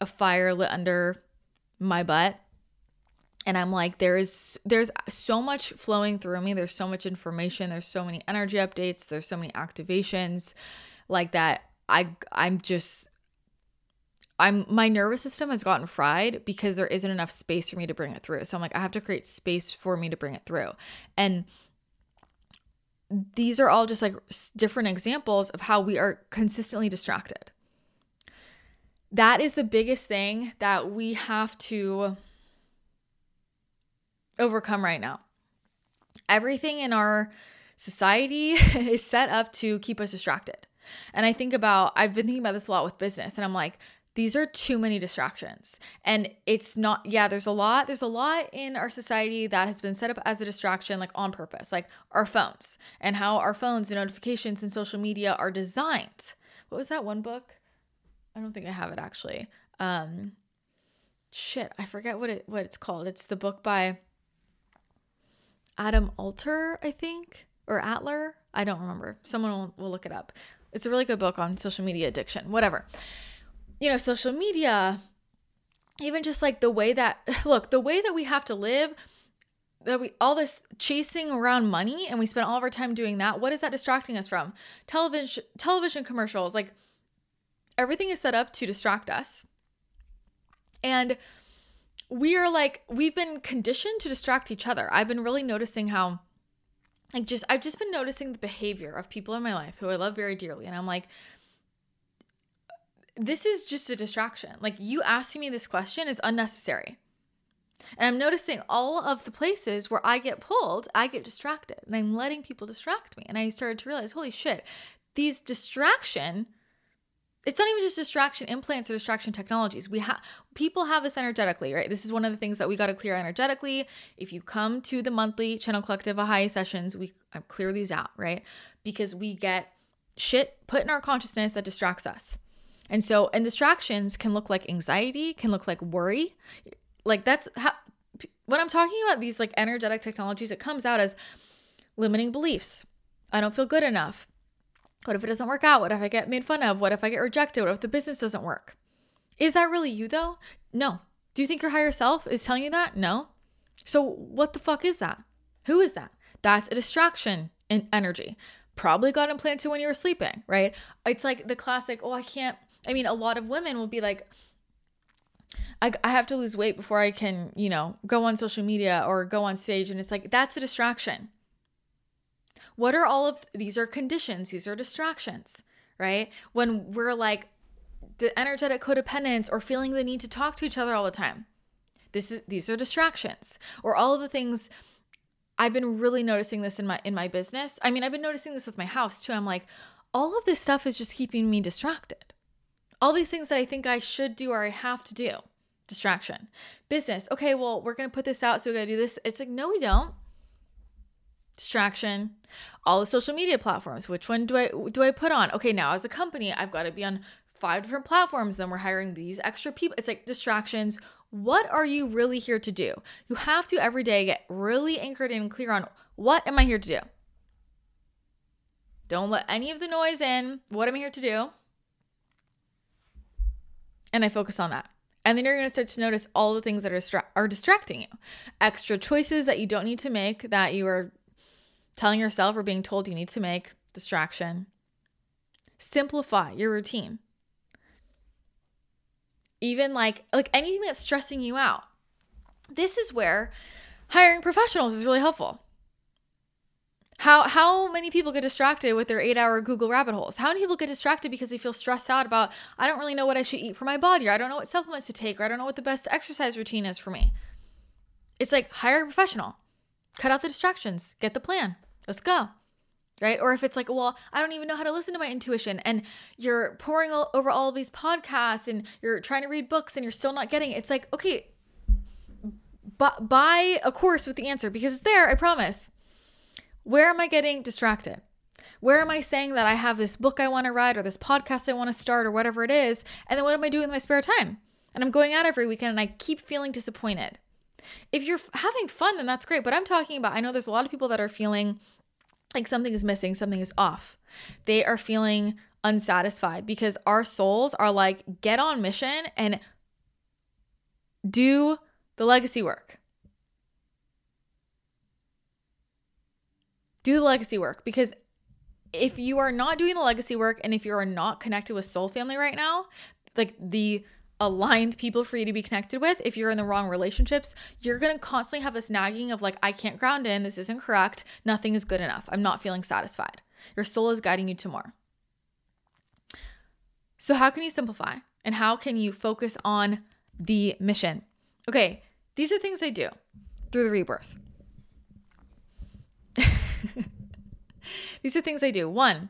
a fire lit under my butt and i'm like there is there's so much flowing through me. There's so much information. There's so many energy updates. There's so many activations like that. I i'm just i'm my nervous system has gotten fried because there isn't enough space for me to bring it through. So i'm like i have to create space for me to bring it through. And these are all just like different examples of how we are consistently distracted. That is the biggest thing that we have to overcome right now. Everything in our society <laughs> is set up to keep us distracted. And I think about, I've been thinking about this a lot with business, and I'm like, these are too many distractions. And it's not, yeah, there's a lot, there's a lot in our society that has been set up as a distraction, like on purpose, like our phones and how our phones and notifications and social media are designed. What was that one book? I don't think I have it actually. Um, shit, I forget what it what it's called. It's the book by Adam Alter, I think, or Atler. I don't remember. Someone will, will look it up. It's a really good book on social media addiction, whatever. You know, social media, even just like the way that, <laughs> look, the way that we have to live, that we all this chasing around money and we spend all of our time doing that what is that distracting us from television television commercials like everything is set up to distract us. And we are like, we've been conditioned to distract each other. I've been really noticing how, like, just, I've just been noticing the behavior of people in my life who I love very dearly. And I'm like, this is just a distraction. Like, you asking me this question is unnecessary. And I'm noticing all of the places where I get pulled, I get distracted and I'm letting people distract me. And I started to realize, holy shit, these distraction it's not even just distraction implants or distraction technologies. We have people have this energetically, right? This is one of the things that we got to clear energetically. If you come to the monthly Channel Collective Ahai sessions, we clear these out, right? Because we get shit put in our consciousness that distracts us. And so, and distractions can look like anxiety, can look like worry. Like that's how when I'm talking about these like energetic technologies, it comes out as limiting beliefs. I don't feel good enough. What if it doesn't work out? What if I get made fun of? What if I get rejected? What if the business doesn't work? Is that really you though? No. Do you think your higher self is telling you that? No. So what the fuck is that? Who is that? That's a distraction in energy. Probably got implanted when you were sleeping, right? It's like the classic, oh, I can't. I mean, a lot of women will be like, I, I have to lose weight before I can, you know, go on social media or go on stage. And it's like, that's a distraction. What are all of these are conditions, these are distractions, right? When we're like the energetic codependence or feeling the need to talk to each other all the time. This is these are distractions. Or all of the things I've been really noticing this in my in my business. I mean, I've been noticing this with my house too. I'm like, all of this stuff is just keeping me distracted. All these things that I think I should do or I have to do. Distraction. Business. Okay, well, we're going to put this out so we got to do this. It's like, no we don't distraction all the social media platforms. Which one do i do i put on? Okay now as a company i've got to be on five different platforms then we're hiring these extra people. It's like distractions. What are you really here to do? You have to every day get really anchored and clear on what am i here to do? Don't let any of the noise in. What am i here to do? And i focus on that. And then you're going to start to notice all the things that are, are distracting you. Extra choices that you don't need to make that you are telling yourself or being told you need to make distraction. Simplify your routine. Even like like anything that's stressing you out. This is where hiring professionals is really helpful. How how many people get distracted with their 8-hour Google rabbit holes? How many people get distracted because they feel stressed out about I don't really know what I should eat for my body or I don't know what supplements to take or I don't know what the best exercise routine is for me. It's like hire a professional. Cut out the distractions, get the plan. Let's go. Right? Or if it's like, well, I don't even know how to listen to my intuition, and you're pouring over all these podcasts and you're trying to read books and you're still not getting it. It's like, okay, bu- buy a course with the answer because it's there, I promise. Where am I getting distracted? Where am I saying that I have this book I want to write or this podcast I want to start or whatever it is? And then what am I doing with my spare time? And I'm going out every weekend and I keep feeling disappointed. If you're having fun, then that's great. But I'm talking about, I know there's a lot of people that are feeling like something is missing, something is off. They are feeling unsatisfied because our souls are like, get on mission and do the legacy work. Do the legacy work because if you are not doing the legacy work and if you are not connected with soul family right now, like the aligned people for you to be connected with, if you're in the wrong relationships, you're going to constantly have this nagging of like, I can't ground in, this isn't correct, nothing is good enough, I'm not feeling satisfied. Your soul is guiding you to more. So, how can you simplify and how can you focus on the mission? Okay, these are things I do through the rebirth. <laughs> these are things I do. One,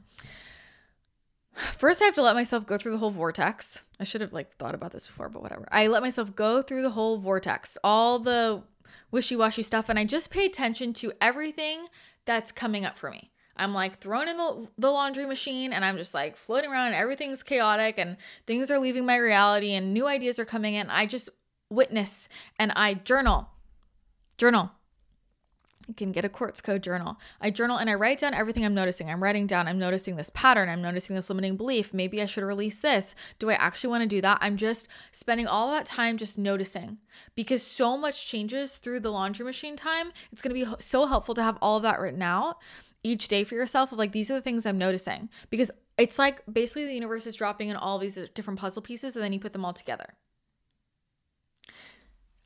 First, I have to let myself go through the whole vortex. I should have like thought about this before, but whatever. I let myself go through the whole vortex, all the wishy-washy stuff, and I just pay attention to everything that's coming up for me. I'm like thrown in the, the laundry machine and I'm just like floating around and everything's chaotic and things are leaving my reality and new ideas are coming in. I just witness and I journal. Journal. You can get a Quartz Co journal. I journal and I write down everything I'm noticing. I'm writing down, I'm noticing this pattern. I'm noticing this limiting belief. Maybe I should release this. Do I actually want to do that? I'm just spending all that time just noticing because so much changes through the laundry machine time. It's going to be so helpful to have all of that written out each day for yourself of like, these are the things I'm noticing because it's like basically the universe is dropping in all these different puzzle pieces and then you put them all together.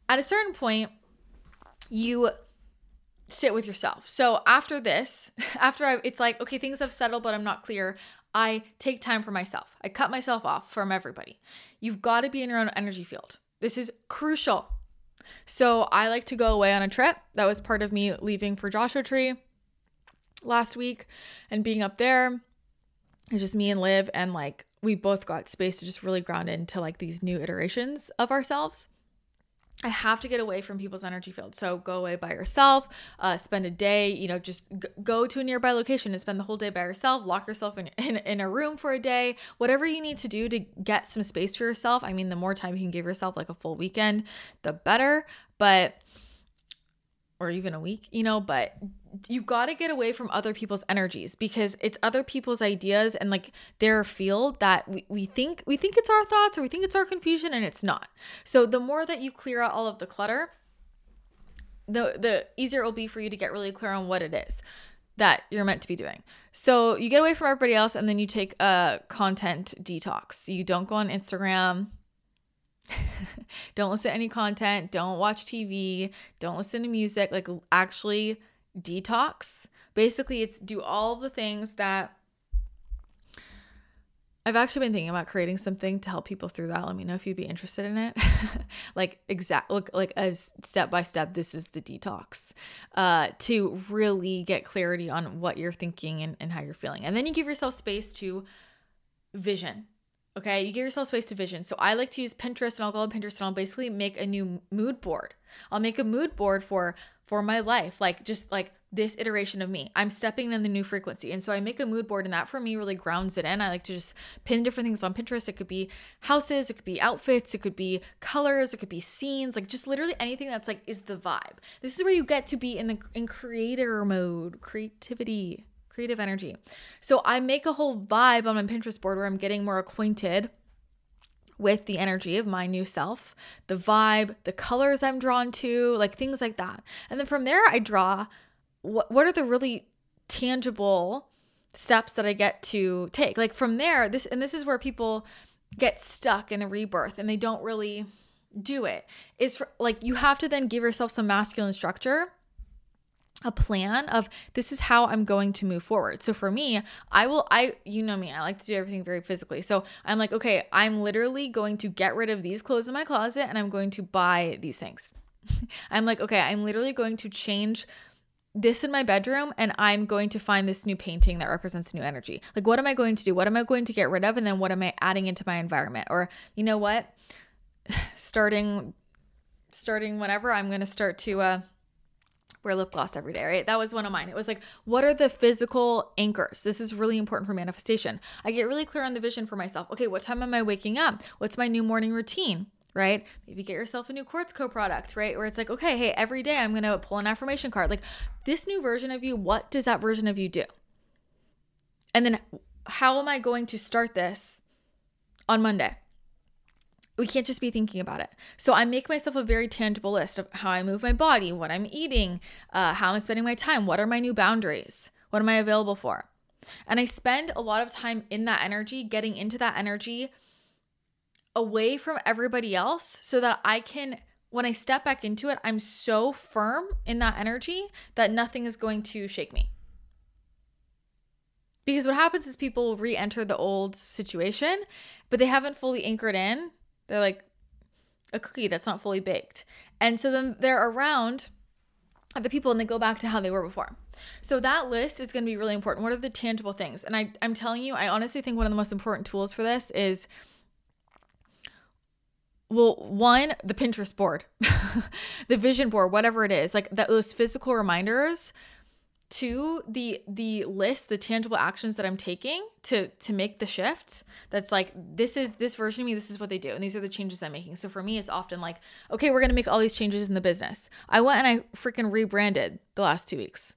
At a certain point, you sit with yourself. So after this, <laughs> after I, it's like, okay, things have settled, but I'm not clear. I take time for myself. I cut myself off from everybody. You've got to be in your own energy field. This is crucial. So I like to go away on a trip. That was part of me leaving for Joshua Tree last week and being up there. It's just me and Liv, and like we both got space to just really ground into like these new iterations of ourselves. I have to get away from people's energy field. So go away by yourself, uh, spend a day, you know, just g- go to a nearby location and spend the whole day by yourself, lock yourself in, in, in a room for a day, whatever you need to do to get some space for yourself. I mean, the more time you can give yourself, like a full weekend, the better. But or even a week, you know, but you got to get away from other people's energies because it's other people's ideas and like their field that we, we think we think it's our thoughts or we think it's our confusion and it's not. So the more that you clear out all of the clutter, the the easier it will be for you to get really clear on what it is that you're meant to be doing. So you get away from everybody else and then you take a content detox. You don't go on Instagram, <laughs> don't listen to any content, don't watch TV, don't listen to music, like actually detox. Basically, it's do all the things that I've actually been thinking about creating something to help people through that. Let me know if you'd be interested in it. <laughs> like exact look like as step by step this is the detox. Uh to really get clarity on what you're thinking and, and how you're feeling. And then you give yourself space to vision Okay, you give yourself space to vision. So I like to use Pinterest and I'll go on Pinterest and I'll basically make a new mood board. I'll make a mood board for for my life, like just like this iteration of me. I'm stepping in the new frequency. And so I make a mood board and that for me really grounds it in. I like to just pin different things on Pinterest. It could be houses, it could be outfits, it could be colors, it could be scenes, like just literally anything that's like is the vibe. This is where you get to be in the in creator mode, creativity creative energy. So I make a whole vibe on my Pinterest board where I'm getting more acquainted with the energy of my new self, the vibe, the colors I'm drawn to, like things like that. And then from there, I draw what, what are the really tangible steps that I get to take. Like from there, this, and this is where people get stuck in the rebirth and they don't really do it, is for, like you have to then give yourself some masculine structure a plan of this is how I'm going to move forward. So for me, I will I you know me, I like to do everything very physically. So I'm like, okay, I'm literally going to get rid of these clothes in my closet and I'm going to buy these things. <laughs> I'm like, okay, I'm literally going to change this in my bedroom and I'm going to find this new painting that represents new energy. Like what am I going to do? What am I going to get rid of and then what am I adding into my environment? Or you know what? <sighs> Starting starting whenever I'm going to start to uh wear lip gloss every day, right? That was one of mine. It was like, what are the physical anchors? This is really important for manifestation. I get really clear on the vision for myself. Okay, what time am I waking up? What's my new morning routine? Right? Maybe get yourself a new Quartz Co product, right? Where it's like, okay, hey, every day I'm gonna pull an affirmation card. Like this new version of you, what does that version of you do? And then how am I going to start this on Monday? We can't just be thinking about it. So I make myself a very tangible list of how I move my body, what I'm eating, uh, how I'm spending my time, what are my new boundaries, what am I available for. And I spend a lot of time in that energy, getting into that energy away from everybody else so that I can, when I step back into it, I'm so firm in that energy that nothing is going to shake me. Because what happens is people re enter the old situation, but they haven't fully anchored in they're like a cookie that's not fully baked. And so then they're around other people and they go back to how they were before. So that list is going to be really important. What are the tangible things? And I, I'm telling you, I honestly think one of the most important tools for this is well, one, the Pinterest board, <laughs> the vision board, whatever it is, like that those physical reminders to the the list the tangible actions that i'm taking to to make the shift that's like this is this version of me this is what they do. And these are the changes i'm making. So for me it's often like okay we're to make all these changes in the business. I went and i freaking rebranded the last two weeks.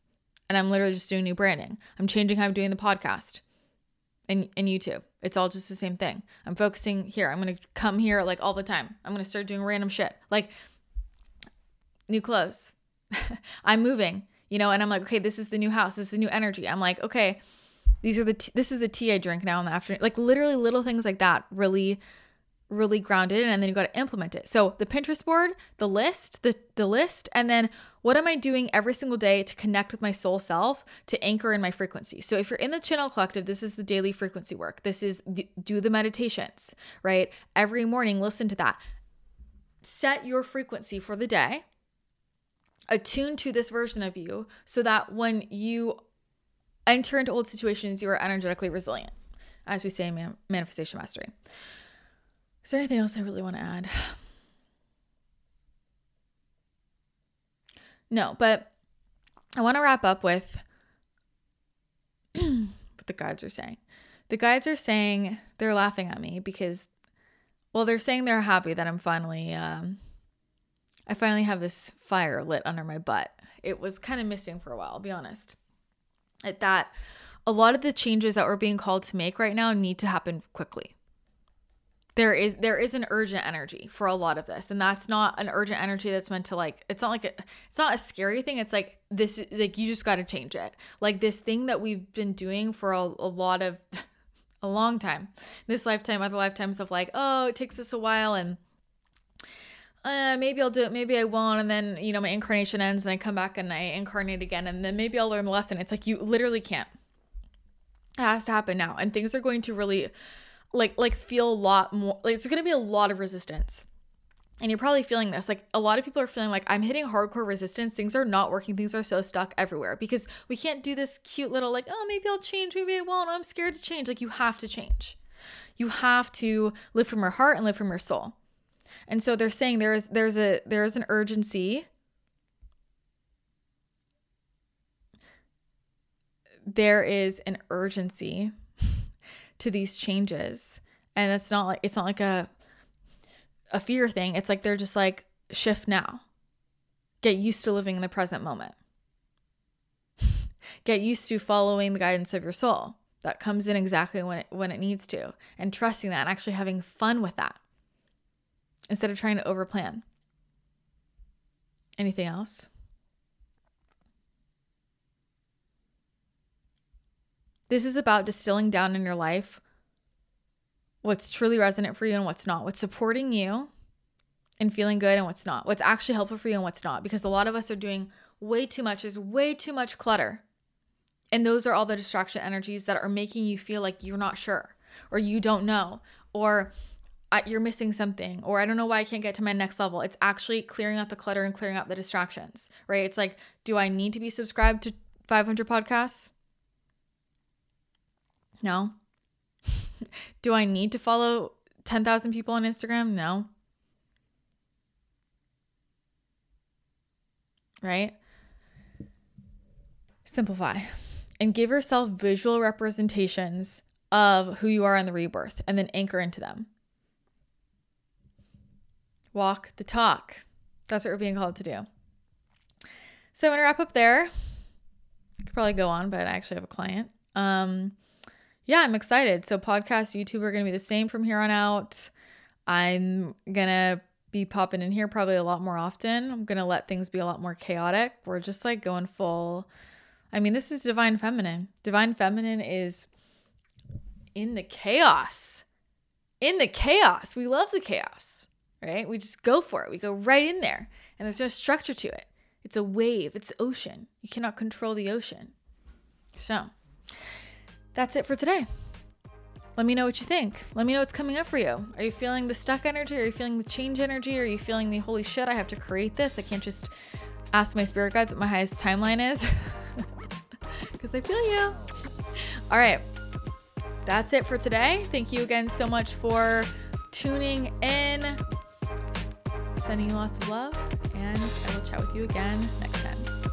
And i'm literally just doing new branding. I'm changing how i'm doing the podcast and, and youtube. It's all just the same thing. I'm focusing here. I'm to come here like all the time. I'm to start doing random shit. Like new clothes. <laughs> I'm moving you know, and I'm like, okay, this is the new house, this is the new energy. I'm like, okay, These are the t- this is the tea I drink now in the afternoon. Like literally little things like that really really grounded and then you got to implement it. So the Pinterest board, the list, the the list and then what am I doing every single day to connect with my soul self to anchor in my frequency? So if you're in the channel collective, this is the daily frequency work. This is do the meditations, right? Every morning listen to that. Set your frequency for the day. Attune to this version of you so that when you enter into old situations, you are energetically resilient, as we say in Man- Manifestation Mastery. Is there anything else I really want to add? No, but I want to wrap up with <clears throat> what the guides are saying. The guides are saying they're laughing at me because, well, they're saying they're happy that I'm finally, um, I finally have this fire lit under my butt. It was kind of missing for a while, I'll be honest. At that a lot of the changes that we're being called to make right now need to happen quickly. There is there is an urgent energy for a lot of this and that's not an urgent energy that's meant to like it's not like a, it's not a scary thing it's like this like you just got to change it. Like this thing that we've been doing for a, a lot of <laughs> a long time this lifetime other lifetimes of like oh it takes us a while and uh, maybe I'll do it, maybe I won't. And then, you know, my incarnation ends and I come back and I incarnate again. And then maybe I'll learn the lesson. It's like you literally can't. It has to happen now. And things are going to really like like feel a lot more like it's gonna be a lot of resistance. And you're probably feeling this. Like a lot of people are feeling like I'm hitting hardcore resistance. Things are not working. Things are so stuck everywhere because we can't do this cute little like, oh, maybe I'll change, maybe I won't. I'm scared to change. Like you have to change. You have to live from your heart and live from your soul. And so they're saying there is there's a there is an urgency. There is an urgency to these changes. And it's not like it's not like a a fear thing. It's like they're just like shift now. Get used to living in the present moment. <laughs> Get used to following the guidance of your soul that comes in exactly when it when it needs to and trusting that and actually having fun with that instead of trying to overplan. Anything else? This is about distilling down in your life what's truly resonant for you and what's not, what's supporting you and feeling good and what's not, what's actually helpful for you and what's not. Because a lot of us are doing way too much, there's way too much clutter. And those are all the distraction energies that are making you feel like you're not sure or you don't know or you're missing something or I don't know why I can't get to my next level. It's actually clearing out the clutter and clearing out the distractions, right? It's like, do I need to be subscribed to 500 podcasts? No. <laughs> do I need to follow 10,000 people on Instagram? No. Right? Simplify and give yourself visual representations of who you are in the rebirth and then anchor into them walk the talk. That's what we're being called to do. So I'm gonna wrap up there. I could probably go on, but I actually have a client. Um, yeah, I'm excited. So podcast, YouTube are gonna be the same from here on out. I'm gonna be popping in here probably a lot more often. I'm gonna let things be a lot more chaotic. We're just like going full. I mean, this is divine feminine. Divine feminine is in the chaos. In the chaos. We love the chaos right? We just go for it. We go right in there, and there's no structure to it. It's a wave, it's ocean. You cannot control the ocean. So, that's it for today. Let me know what you think. Let me know what's coming up for you. Are you feeling the stuck energy? Are you feeling the change energy? Are you feeling the holy shit, I have to create this? I can't just ask my spirit guides what my highest timeline is. <laughs> Because they feel you. All right. That's it for today. Thank you again so much for tuning in. Sending you lots of love, and I will chat with you again next time.